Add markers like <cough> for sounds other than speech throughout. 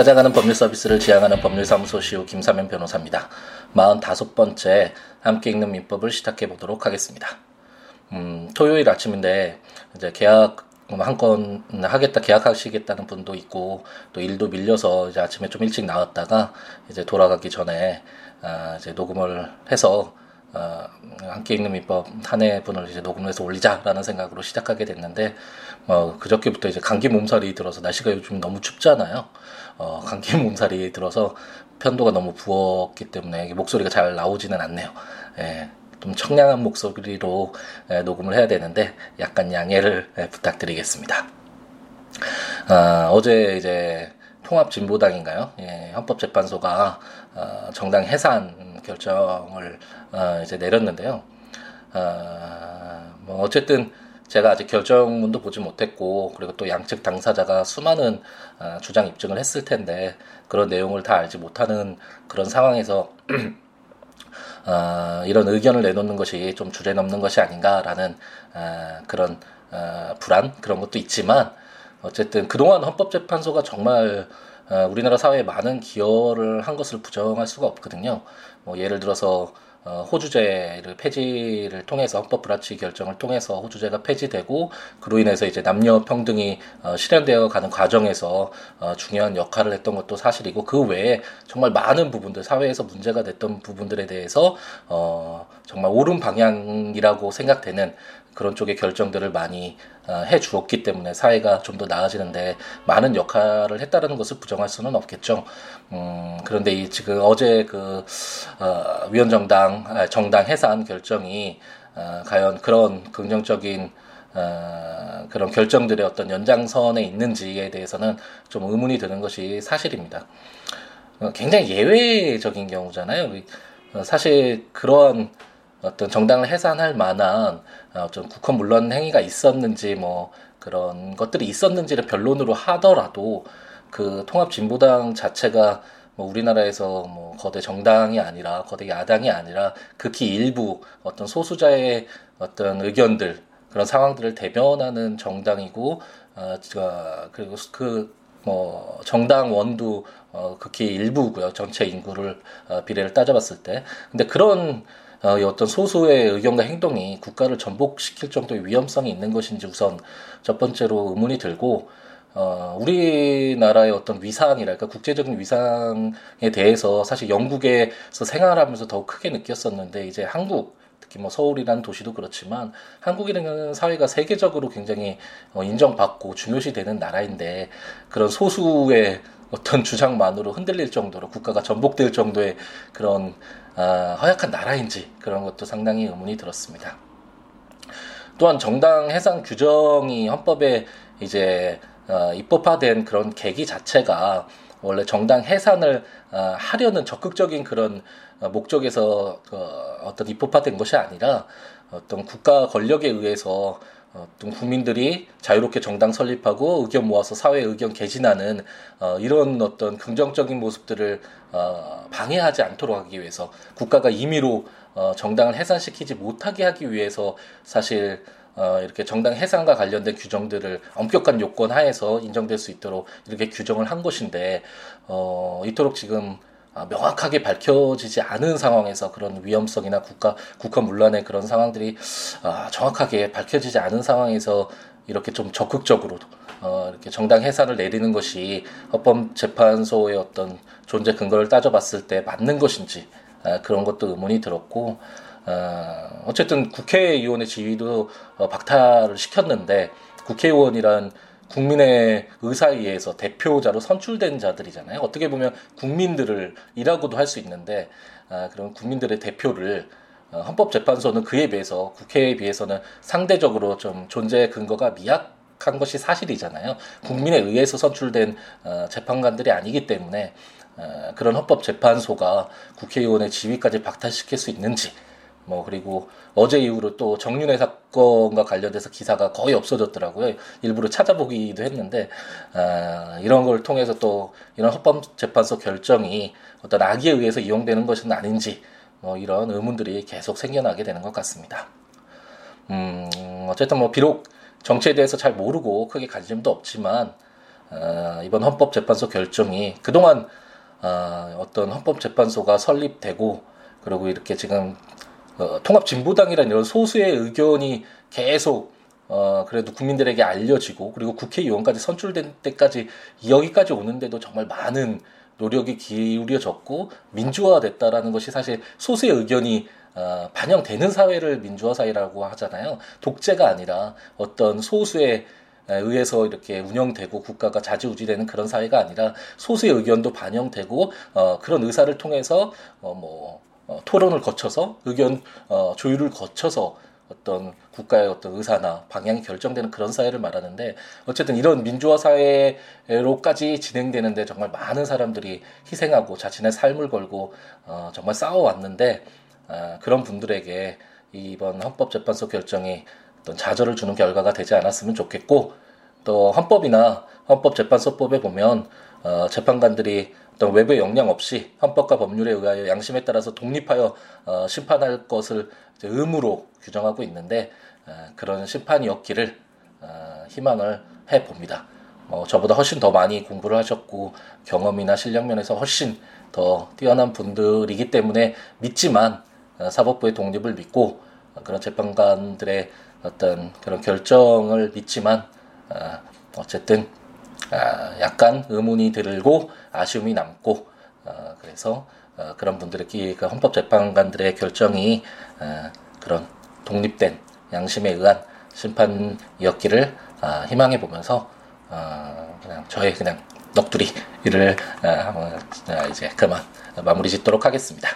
찾아가는 법률 서비스를 지향하는 법률사무소 시우 김사면 변호사입니다. 45번째 함께 읽는 민법을 시작해 보도록 하겠습니다. 음, 토요일 아침인데 이제 계약 한 건 하겠다 계약하시겠다는 분도 있고 또 일도 밀려서 이제 아침에 좀 일찍 나왔다가 이제 돌아가기 전에 아, 이제 녹음을 해서 어, 함께 읽는 민법 한 해분을 이제 녹음해서 올리자라는 생각으로 시작하게 됐는데 어, 그저께부터 이제 감기 몸살이 들어서 날씨가 요즘 너무 춥잖아요. 어, 감기 <laughs> 몸살이 들어서 편도가 너무 부었기 때문에 목소리가 잘 나오지는 않네요. 예, 좀 청량한 목소리로 예, 녹음을 해야 되는데 약간 양해를 예, 부탁드리겠습니다. 아, 어제 이제 통합진보당인가요? 예, 헌법재판소가 어, 정당 해산 결정을 어, 이제 내렸는데요. 어, 뭐 어쨌든 제가 아직 결정문도 보지 못했고 그리고 또 양측 당사자가 수많은 어, 주장 입증을 했을 텐데 그런 내용을 다 알지 못하는 그런 상황에서 <clears throat> 어, 이런 의견을 내놓는 것이 좀 주제 넘는 것이 아닌가라는 어, 그런 어, 불안 그런 것도 있지만 어쨌든 그동안 헌법재판소가 정말 어, 우리나라 사회에 많은 기여를 한 것을 부정할 수가 없거든요. 뭐 예를 들어서 어, 호주제를 폐지를 통해서 헌법 불합치 결정을 통해서 호주제가 폐지되고 그로 인해서 이제 남녀 평등이 어, 실현되어 가는 과정에서 어, 중요한 역할을 했던 것도 사실이고 그 외에 정말 많은 부분들 사회에서 문제가 됐던 부분들에 대해서 어, 정말 옳은 방향이라고 생각되는 그런 쪽의 결정들을 많이 어, 해 주었기 때문에 사회가 좀 더 나아지는데 많은 역할을 했다는 것을 부정할 수는 없겠죠. 음, 그런데 이 지금 어제 그 어, 위원정당 아, 정당 해산 결정이 어, 과연 그런 긍정적인 어, 그런 결정들의 어떤 연장선에 있는지에 대해서는 좀 의문이 드는 것이 사실입니다. 어, 굉장히 예외적인 경우잖아요. 어, 사실 그런 어떤 정당을 해산할 만한 어떤 국헌 물론 행위가 있었는지 뭐 그런 것들이 있었는지를 변론으로 하더라도 그 통합 진보당 자체가 뭐 우리나라에서 뭐 거대 정당이 아니라 거대 야당이 아니라 극히 일부 어떤 소수자의 어떤 의견들 그런 상황들을 대변하는 정당이고 어, 그리고 그 뭐 정당 원도 어, 극히 일부고요. 전체 인구를 어, 비례를 따져봤을 때. 근데 그런 어, 어떤 소수의 의견과 행동이 국가를 전복시킬 정도의 위험성이 있는 것인지 우선 첫 번째로 의문이 들고 어, 우리나라의 어떤 위상이랄까, 국제적인 위상에 대해서 사실 영국에서 생활하면서 더욱 크게 느꼈었는데, 이제 한국, 특히 뭐 서울이라는 도시도 그렇지만, 한국이라는 사회가 세계적으로 굉장히 어, 인정받고 중요시되는 나라인데, 그런 소수의 어떤 주장만으로 흔들릴 정도로 국가가 전복될 정도의 그런 어, 허약한 나라인지 그런 것도 상당히 의문이 들었습니다. 또한 정당 해상 규정이 헌법에 이제 어, 입법화된 그런 계기 자체가 원래 정당 해산을 어, 하려는 적극적인 그런 어, 목적에서 어, 어떤 입법화된 것이 아니라 어떤 국가 권력에 의해서 어떤 국민들이 자유롭게 정당 설립하고 의견 모아서 사회 의견 개진하는 어, 이런 어떤 긍정적인 모습들을 어, 방해하지 않도록 하기 위해서 국가가 임의로 어, 정당을 해산시키지 못하게 하기 위해서 사실 어, 이렇게 정당 해산과 관련된 규정들을 엄격한 요건 하에서 인정될 수 있도록 이렇게 규정을 한 것인데 어, 이토록 지금 아, 명확하게 밝혀지지 않은 상황에서 그런 위험성이나 국가 국가 문란의 그런 상황들이 아, 정확하게 밝혀지지 않은 상황에서 이렇게 좀 적극적으로 어, 이렇게 정당 해산을 내리는 것이 헌법재판소의 어떤 존재 근거를 따져봤을 때 맞는 것인지 아, 그런 것도 의문이 들었고 어, 어쨌든 국회의원의 지위도 어, 박탈을 시켰는데 국회의원이란 국민의 의사에 의해서 대표자로 선출된 자들이잖아요. 어떻게 보면 국민들을 이라고도 할 수 있는데 아, 그런 국민들의 대표를 어, 헌법재판소는 그에 비해서 국회에 비해서는 상대적으로 좀 존재 근거가 미약 한 것이 사실이잖아요. 국민에 의해서 선출된 어, 재판관들이 아니기 때문에 어, 그런 헌법재판소가 국회의원의 지위까지 박탈시킬 수 있는지 뭐 그리고 어제 이후로 또 정윤회 사건과 관련돼서 기사가 거의 없어졌더라고요. 일부러 찾아보기도 했는데 아, 이런 걸 통해서 또 이런 헌법재판소 결정이 어떤 악의에 의해서 이용되는 것은 아닌지 뭐 이런 의문들이 계속 생겨나게 되는 것 같습니다. 음, 어쨌든 뭐 비록 정치에 대해서 잘 모르고 크게 관심도 없지만 어, 이번 헌법재판소 결정이 그동안 어, 어떤 헌법재판소가 설립되고 그리고 이렇게 지금 어, 통합진보당이라는 이런 소수의 의견이 계속 어, 그래도 국민들에게 알려지고 그리고 국회의원까지 선출된 때까지 여기까지 오는데도 정말 많은 노력이 기울여졌고 민주화됐다라는 것이 사실 소수의 의견이 어, 반영되는 사회를 민주화 사회라고 하잖아요. 독재가 아니라 어떤 소수의 의해서 이렇게 운영되고 국가가 자지우지되는 그런 사회가 아니라 소수의 의견도 반영되고 어, 그런 의사를 통해서 어, 뭐 어, 토론을 거쳐서 의견 어, 조율을 거쳐서 어떤 국가의 어떤 의사나 방향이 결정되는 그런 사회를 말하는데 어쨌든 이런 민주화 사회로까지 진행되는데 정말 많은 사람들이 희생하고 자신의 삶을 걸고 어, 정말 싸워왔는데 어, 그런 분들에게 이번 헌법재판소 결정이 어떤 좌절을 주는 결과가 되지 않았으면 좋겠고 또 헌법이나 헌법재판소법에 보면 어, 재판관들이 어떤 외부의 영향 없이 헌법과 법률에 의하여 양심에 따라서 독립하여 어, 심판할 것을 의무로 규정하고 있는데 어, 그런 심판이었기를 어, 희망을 해 봅니다. 어, 저보다 훨씬 더 많이 공부를 하셨고 경험이나 실력 면에서 훨씬 더 뛰어난 분들이기 때문에 믿지만 어, 사법부의 독립을 믿고 어, 그런 재판관들의 어떤 그런 결정을 믿지만 어, 어쨌든 아, 약간 의문이 들고 아쉬움이 남고 어, 그래서 어, 그런 분들의 그 헌법재판관들의 결정이 어, 그런 독립된 양심에 의한 심판이었기를 아, 희망해 보면서 어, 그냥 저의 그냥 넋두리를 아, 아, 이제 그만 마무리 짓도록 하겠습니다.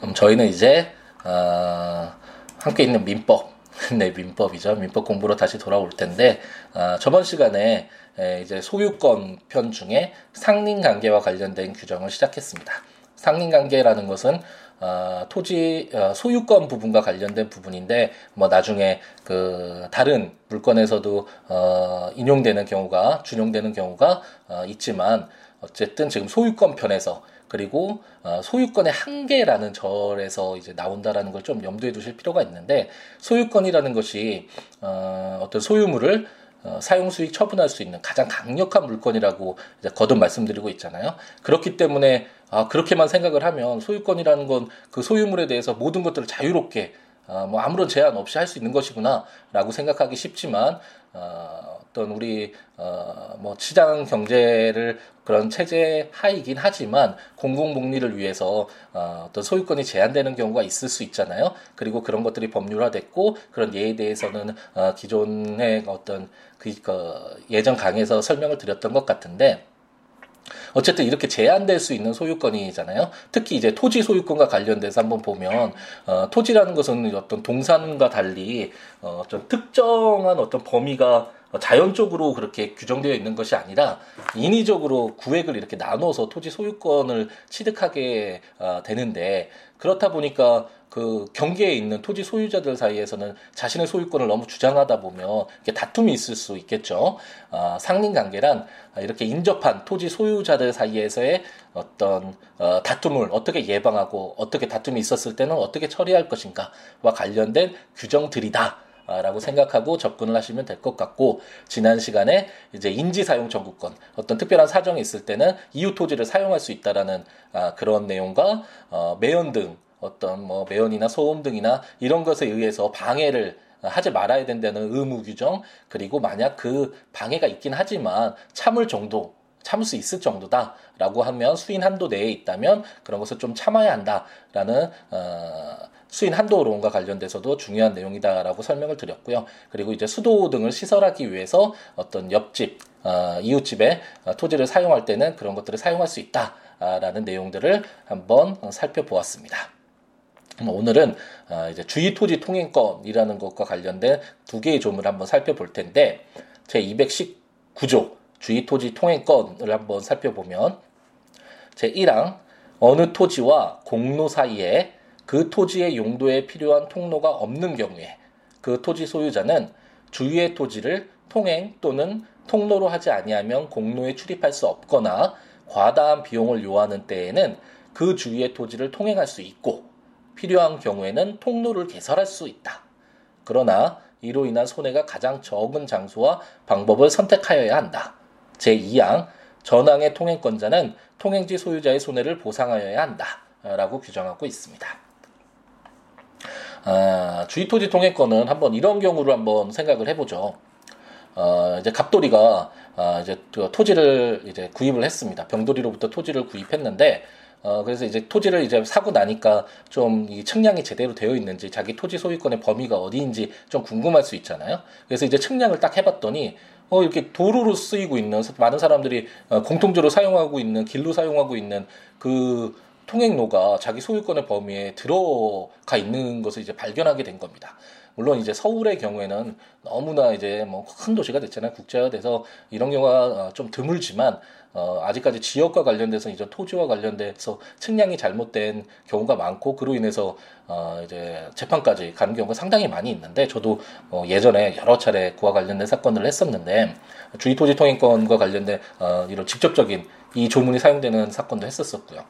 그럼 저희는 이제 어, 함께 있는 민법 <laughs> 네, 민법이죠. 민법 공부로 다시 돌아올 텐데, 어, 저번 시간에 에, 이제 소유권 편 중에 상린 관계와 관련된 규정을 시작했습니다. 상린 관계라는 것은 어, 토지 어, 소유권 부분과 관련된 부분인데 뭐 나중에 그 다른 물건에서도 어, 인용되는 경우가 준용되는 경우가 어, 있지만 어쨌든 지금 소유권 편에서 그리고 어, 소유권의 한계라는 절에서 이제 나온다라는 걸 좀 염두에 두실 필요가 있는데 소유권이라는 것이 어, 어떤 소유물을 어, 사용 수익 처분할 수 있는 가장 강력한 물건이라고 거듭 말씀드리고 있잖아요. 그렇기 때문에 아, 그렇게만 생각을 하면 소유권이라는 건 그 소유물에 대해서 모든 것들을 자유롭게 어, 뭐 아무런 제한 없이 할 수 있는 것이구나라고 생각하기 쉽지만 어, 어떤 우리 어, 뭐 시장 경제를 그런 체제 하이긴 하지만 공공복리를 위해서 어, 어떤 소유권이 제한되는 경우가 있을 수 있잖아요. 그리고 그런 것들이 법률화됐고 그런 예에 대해서는 어, 기존의 어떤 그, 그 예전 강에서 설명을 드렸던 것 같은데 어쨌든 이렇게 제한될 수 있는 소유권이잖아요. 특히 이제 토지 소유권과 관련돼서 한번 보면 어, 토지라는 것은 어떤 동산과 달리 어, 좀 특정한 어떤 범위가 자연적으로 그렇게 규정되어 있는 것이 아니라 인위적으로 구획을 이렇게 나눠서 토지 소유권을 취득하게 어, 되는데 그렇다 보니까 그 경계에 있는 토지 소유자들 사이에서는 자신의 소유권을 너무 주장하다 보면 다툼이 있을 수 있겠죠. 어, 상린 관계란 이렇게 인접한 토지 소유자들 사이에서의 어떤 어, 다툼을 어떻게 예방하고 어떻게 다툼이 있었을 때는 어떻게 처리할 것인가와 관련된 규정들이다. 라고 생각하고 접근을 하시면 될 것 같고 지난 시간에 이제 인지 사용 청구권 어떤 특별한 사정이 있을 때는 이웃 토지를 사용할 수 있다라는 아, 그런 내용과 어, 매연 등 어떤 뭐 매연이나 소음 등이나 이런 것에 의해서 방해를 하지 말아야 된다는 의무 규정 그리고 만약 그 방해가 있긴 하지만 참을 정도 참을 수 있을 정도다라고 하면 수인 한도 내에 있다면 그런 것을 좀 참아야 한다라는 어, 수인 한도론과 관련돼서도 중요한 내용이다라고 설명을 드렸고요. 그리고 이제 수도 등을 시설하기 위해서 어떤 옆집, 어, 이웃집에 어, 토지를 사용할 때는 그런 것들을 사용할 수 있다라는 내용들을 한번 살펴보았습니다. 오늘은 어, 이제 주의 토지 통행권이라는 것과 관련된 두 개의 조문을 한번 살펴볼 텐데 제 219조 주의 토지 통행권을 한번 살펴보면 제 1항 어느 토지와 공로 사이에 그 토지의 용도에 필요한 통로가 없는 경우에 그 토지 소유자는 주위의 토지를 통행 또는 통로로 하지 아니하면 공로에 출입할 수 없거나 과다한 비용을 요하는 때에는 그 주위의 토지를 통행할 수 있고 필요한 경우에는 통로를 개설할 수 있다. 그러나 이로 인한 손해가 가장 적은 장소와 방법을 선택하여야 한다. 제2항 전항의 통행권자는 통행지 소유자의 손해를 보상하여야 한다 라고 규정하고 있습니다. 아, 주의토지 통행권은 한번 이런 경우를 한번 생각을 해보죠. 어, 이제 갑돌이가 아, 이제 그 토지를 이제 구입을 했습니다. 병돌이로부터 토지를 구입했는데 어, 그래서 이제 토지를 이제 사고 나니까 좀 이 측량이 제대로 되어 있는지 자기 토지 소유권의 범위가 어디인지 좀 궁금할 수 있잖아요. 그래서 이제 측량을 딱 해봤더니 어, 이렇게 도로로 쓰이고 있는 많은 사람들이 어, 공통적으로 사용하고 있는 길로 사용하고 있는 그 통행로가 자기 소유권의 범위에 들어가 있는 것을 이제 발견하게 된 겁니다. 물론 이제 서울의 경우에는 너무나 이제 뭐 큰 도시가 됐잖아요. 국제화돼서 이런 경우가 어, 좀 드물지만 어, 아직까지 지역과 관련돼서 이제 토지와 관련돼서 측량이 잘못된 경우가 많고 그로 인해서 어, 이제 재판까지 가는 경우가 상당히 많이 있는데 저도 어, 예전에 여러 차례 그와 관련된 사건을 했었는데 주의 토지 통행권과 관련된 어, 이런 직접적인 이 조문이 사용되는 사건도 했었었고요.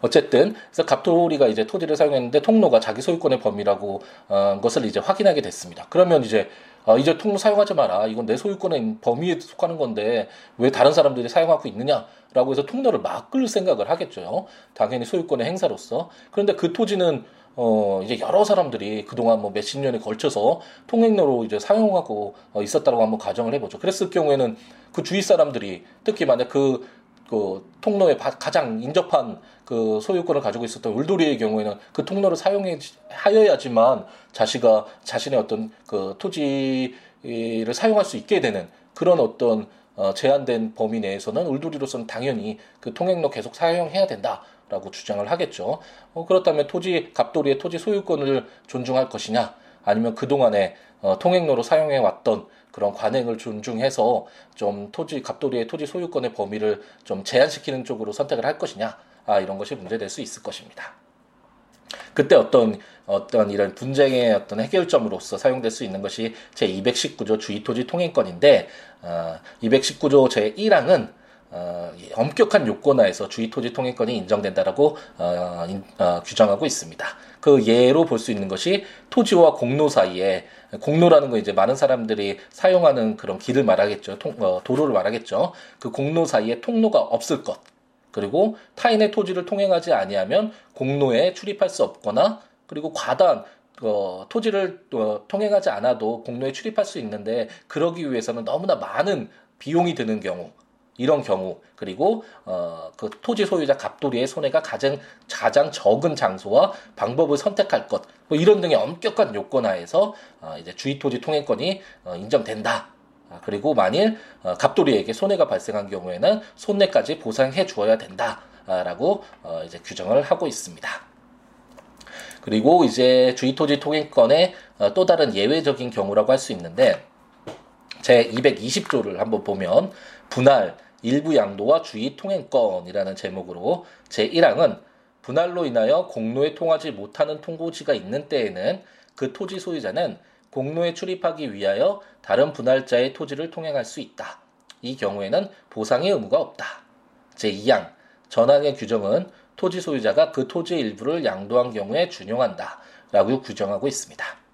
어쨌든 그래서 갑돌이가 이제 토지를 사용했는데 통로가 자기 소유권의 범위라고 어, 것을 이제 확인하게 됐습니다. 그러면 이제 어, 이제 통로 사용하지 마라. 이건 내 소유권의 범위에 속하는 건데 왜 다른 사람들이 사용하고 있느냐라고 해서 통로를 막을 생각을 하겠죠. 당연히 소유권의 행사로서. 그런데 그 토지는 어, 이제 여러 사람들이 그동안 뭐 몇십 년에 걸쳐서 통행로로 이제 사용하고 어, 있었다고 한번 가정을 해보죠. 그랬을 경우에는 그 주위 사람들이 특히 만약 그 그 통로에 가장 인접한 그 소유권을 가지고 있었던 울도리의 경우에는 그 통로를 사용하여야지만 자시가 자신의 어떤 그 토지를 사용할 수 있게 되는 그런 어떤 어, 제한된 범위 내에서는 울도리로서는 당연히 그 통행로 계속 사용해야 된다 라고 주장을 하겠죠. 어, 그렇다면 토지 갑돌이의 토지 소유권을 존중할 것이냐 아니면 그동안에 어, 통행로로 사용해 왔던 그런 관행을 존중해서 좀 토지 갑돌이의 토지 소유권의 범위를 좀 제한시키는 쪽으로 선택을 할 것이냐 아, 이런 것이 문제될 수 있을 것입니다. 그때 어떤 어떤 이런 분쟁의 어떤 해결점으로서 사용될 수 있는 것이 제 219조 주의토지 통행권인데 어, 219조 제 1항은 어, 엄격한 요건하에서 주의토지 통행권이 인정된다라고 어, 인, 어, 규정하고 있습니다. 그 예로 볼 수 있는 것이 토지와 공로 사이에 공로라는 건 이제 많은 사람들이 사용하는 그런 길을 말하겠죠. 통, 어, 도로를 말하겠죠. 그 공로 사이에 통로가 없을 것. 그리고 타인의 토지를 통행하지 아니하면 공로에 출입할 수 없거나 그리고 과다한 어, 토지를 어, 통행하지 않아도 공로에 출입할 수 있는데 그러기 위해서는 너무나 많은 비용이 드는 경우 이런 경우 그리고 어, 그 토지 소유자 갑돌이의 손해가 가장 가장 적은 장소와 방법을 선택할 것 뭐 이런 등의 엄격한 요건 하에서 어, 이제 주의 토지 통행권이 어, 인정된다. 아, 그리고 만일 어, 갑돌이에게 손해가 발생한 경우에는 손해까지 보상해 주어야 된다라고 어, 이제 규정을 하고 있습니다. 그리고 이제 주의 토지 통행권의 어, 또 다른 예외적인 경우라고 할 수 있는데 제 220조를 한번 보면 분할 일부 양도와 주의 통행권이라는 제목으로 제1항은 분할로 인하여 공로에 통하지 못하는 통고지가 있는 때에는 그 토지 소유자는 공로에 출입하기 위하여 다른 분할자의 토지를 통행할 수 있다. 이 경우에는 보상의 의무가 없다. 제2항 전항의 규정은 토지 소유자가 그 토지의 일부를 양도한 경우에 준용한다. 라고 규정하고 있습니다.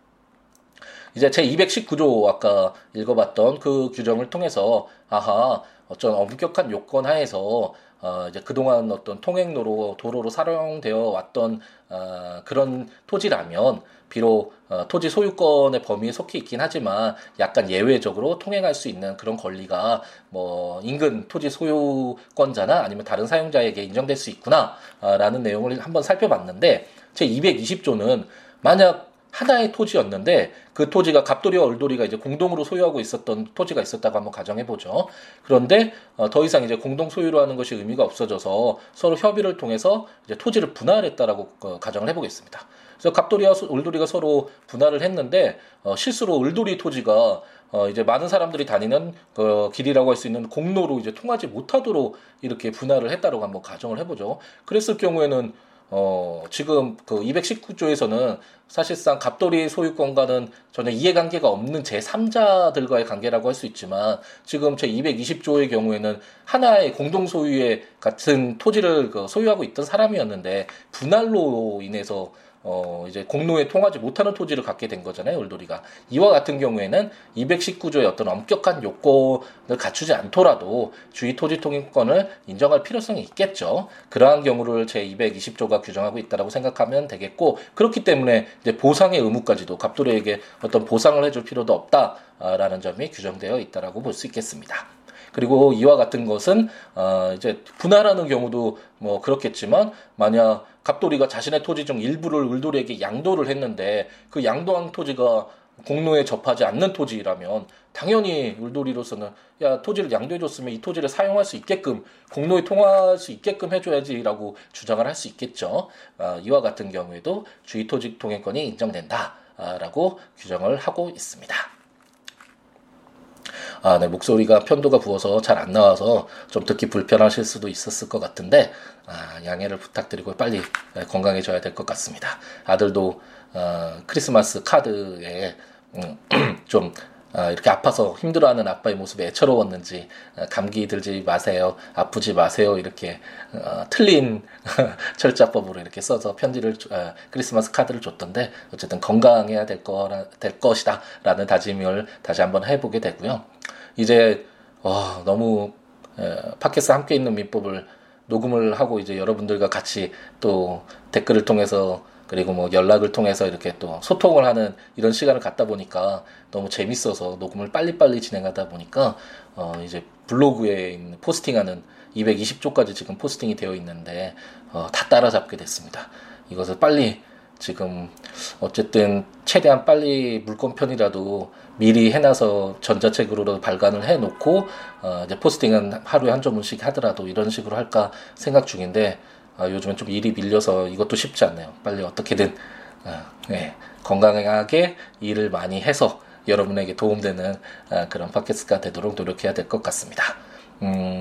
이제 제 219조 아까 읽어봤던 그 규정을 통해서 아하 어떤 엄격한 요건 하에서 어 이제 그동안 어떤 통행로로 도로로 사용되어 왔던 어 그런 토지라면 비록 어 토지 소유권의 범위에 속해 있긴 하지만 약간 예외적으로 통행할 수 있는 그런 권리가 뭐 인근 토지 소유권자나 아니면 다른 사용자에게 인정될 수 있구나라는 내용을 한번 살펴봤는데 제 220조는 만약 하나의 토지였는데 그 토지가 갑돌이와 얼돌이가 이제 공동으로 소유하고 있었던 토지가 있었다고 한번 가정해 보죠. 그런데 어, 더 이상 이제 공동 소유로 하는 것이 의미가 없어져서 서로 협의를 통해서 이제 토지를 분할했다라고 어, 가정을 해보겠습니다. 그래서 갑돌이와 울돌이가 서로 분할을 했는데 어, 실수로 울돌이 토지가 어, 이제 많은 사람들이 다니는 그 길이라고 할 수 있는 공로로 이제 통하지 못하도록 이렇게 분할을 했다라고 한번 가정을 해보죠. 그랬을 경우에는 어, 지금 그 219조에서는 사실상 갑돌이 소유권과는 전혀 이해관계가 없는 제3자들과의 관계라고 할 수 있지만 지금 제 220조의 경우에는 하나의 공동 소유의 같은 토지를 그 소유하고 있던 사람이었는데 분할로 인해서 어, 이제 공로에 통하지 못하는 토지를 갖게 된 거잖아요, 울돌이가. 이와 같은 경우에는 219조의 어떤 엄격한 요건을 갖추지 않더라도 주의 토지 통행권을 인정할 필요성이 있겠죠. 그러한 경우를 제 220조가 규정하고 있다라고 생각하면 되겠고, 그렇기 때문에 이제 보상의 의무까지도 갑돌이에게 어떤 보상을 해줄 필요도 없다라는 점이 규정되어 있다라고 볼 수 있겠습니다. 그리고 이와 같은 것은 어 이제 분할하는 경우도 뭐 그렇겠지만 만약 갑돌이가 자신의 토지 중 일부를 을돌이에게 양도를 했는데 그 양도한 토지가 공로에 접하지 않는 토지라면 당연히 울돌이로서는 야 토지를 양도해줬으면 이 토지를 사용할 수 있게끔 공로에 통화할 수 있게끔 해줘야지라고 주장을 할 수 있겠죠. 아, 이와 같은 경우에도 주의 토지 통행권이 인정된다라고 규정을 하고 있습니다. 아, 네, 목소리가 편도가 부어서 잘 안 나와서 좀 듣기 불편하실 수도 있었을 것 같은데, 아, 양해를 부탁드리고 빨리 네, 건강해져야 될 것 같습니다. 아들도, 어, 크리스마스 카드에, 음, <clears throat> 좀, 아, 이렇게 아파서 힘들어하는 아빠의 모습에 애처로웠는지 아, 감기 들지 마세요, 아프지 마세요 이렇게 어, 틀린 <laughs> 철자법으로 이렇게 써서 편지를 어, 크리스마스 카드를 줬던데 어쨌든 건강해야 될 거라 될 것이다라는 다짐을 다시 한번 해보게 되고요. 이제 와 너무 에, 팟캐스트 함께 있는 민법을 녹음을 하고 이제 여러분들과 같이 또 댓글을 통해서 그리고 뭐 연락을 통해서 이렇게 또 소통을 하는 이런 시간을 갖다 보니까 너무 재밌어서 녹음을 빨리빨리 진행하다 보니까 어 이제 블로그에 있는 포스팅하는 220조까지 지금 포스팅이 되어 있는데 어 다 따라잡게 됐습니다. 이것을 빨리 지금 어쨌든 최대한 빨리 물건편이라도 미리 해놔서 전자책으로 발간을 해놓고 어 이제 포스팅은 하루에 한 조문씩 하더라도 이런 식으로 할까 생각 중인데 아, 요즘엔 좀 일이 밀려서 이것도 쉽지 않네요. 빨리 어떻게든 아, 네, 건강하게 일을 많이 해서 여러분에게 도움되는 아, 그런 팟캐스트가 되도록 노력해야 될 것 같습니다. 음,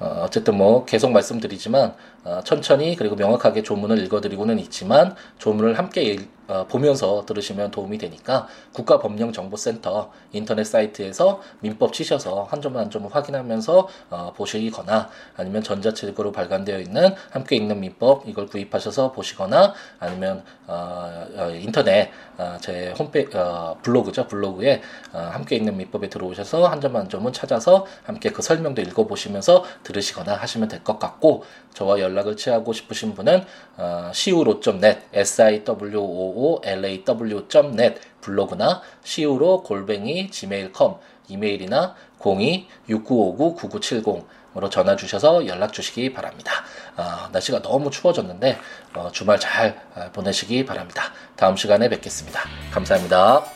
어, 어쨌든 뭐 계속 말씀드리지만 어, 천천히 그리고 명확하게 조문을 읽어드리고는 있지만 조문을 함께 어, 보면서 들으시면 도움이 되니까 국가법령정보센터 인터넷 사이트에서 민법 치셔서 한 점만 한 점을 확인하면서 어, 보시거나 아니면 전자책으로 발간되어 있는 함께 읽는 민법 이걸 구입하셔서 보시거나 아니면 어, 어, 인터넷 어, 제 홈페 어, 블로그죠. 블로그에 어, 함께 읽는 민법에 들어오셔서 한 점만 한 점은 찾아서 함께 그 설명도 읽어보시면서 들으시거나 하시면 될 것 같고 저와 연락을 취하고 싶으신 분은 어, siwo.net siwo.law.net 블로그나 siwo 골뱅이 gmail.com 이메일이나 02-6959-9970으로 전화 주셔서 연락 주시기 바랍니다. 어, 날씨가 너무 추워졌는데 어, 주말 잘 어, 보내시기 바랍니다. 다음 시간에 뵙겠습니다. 감사합니다.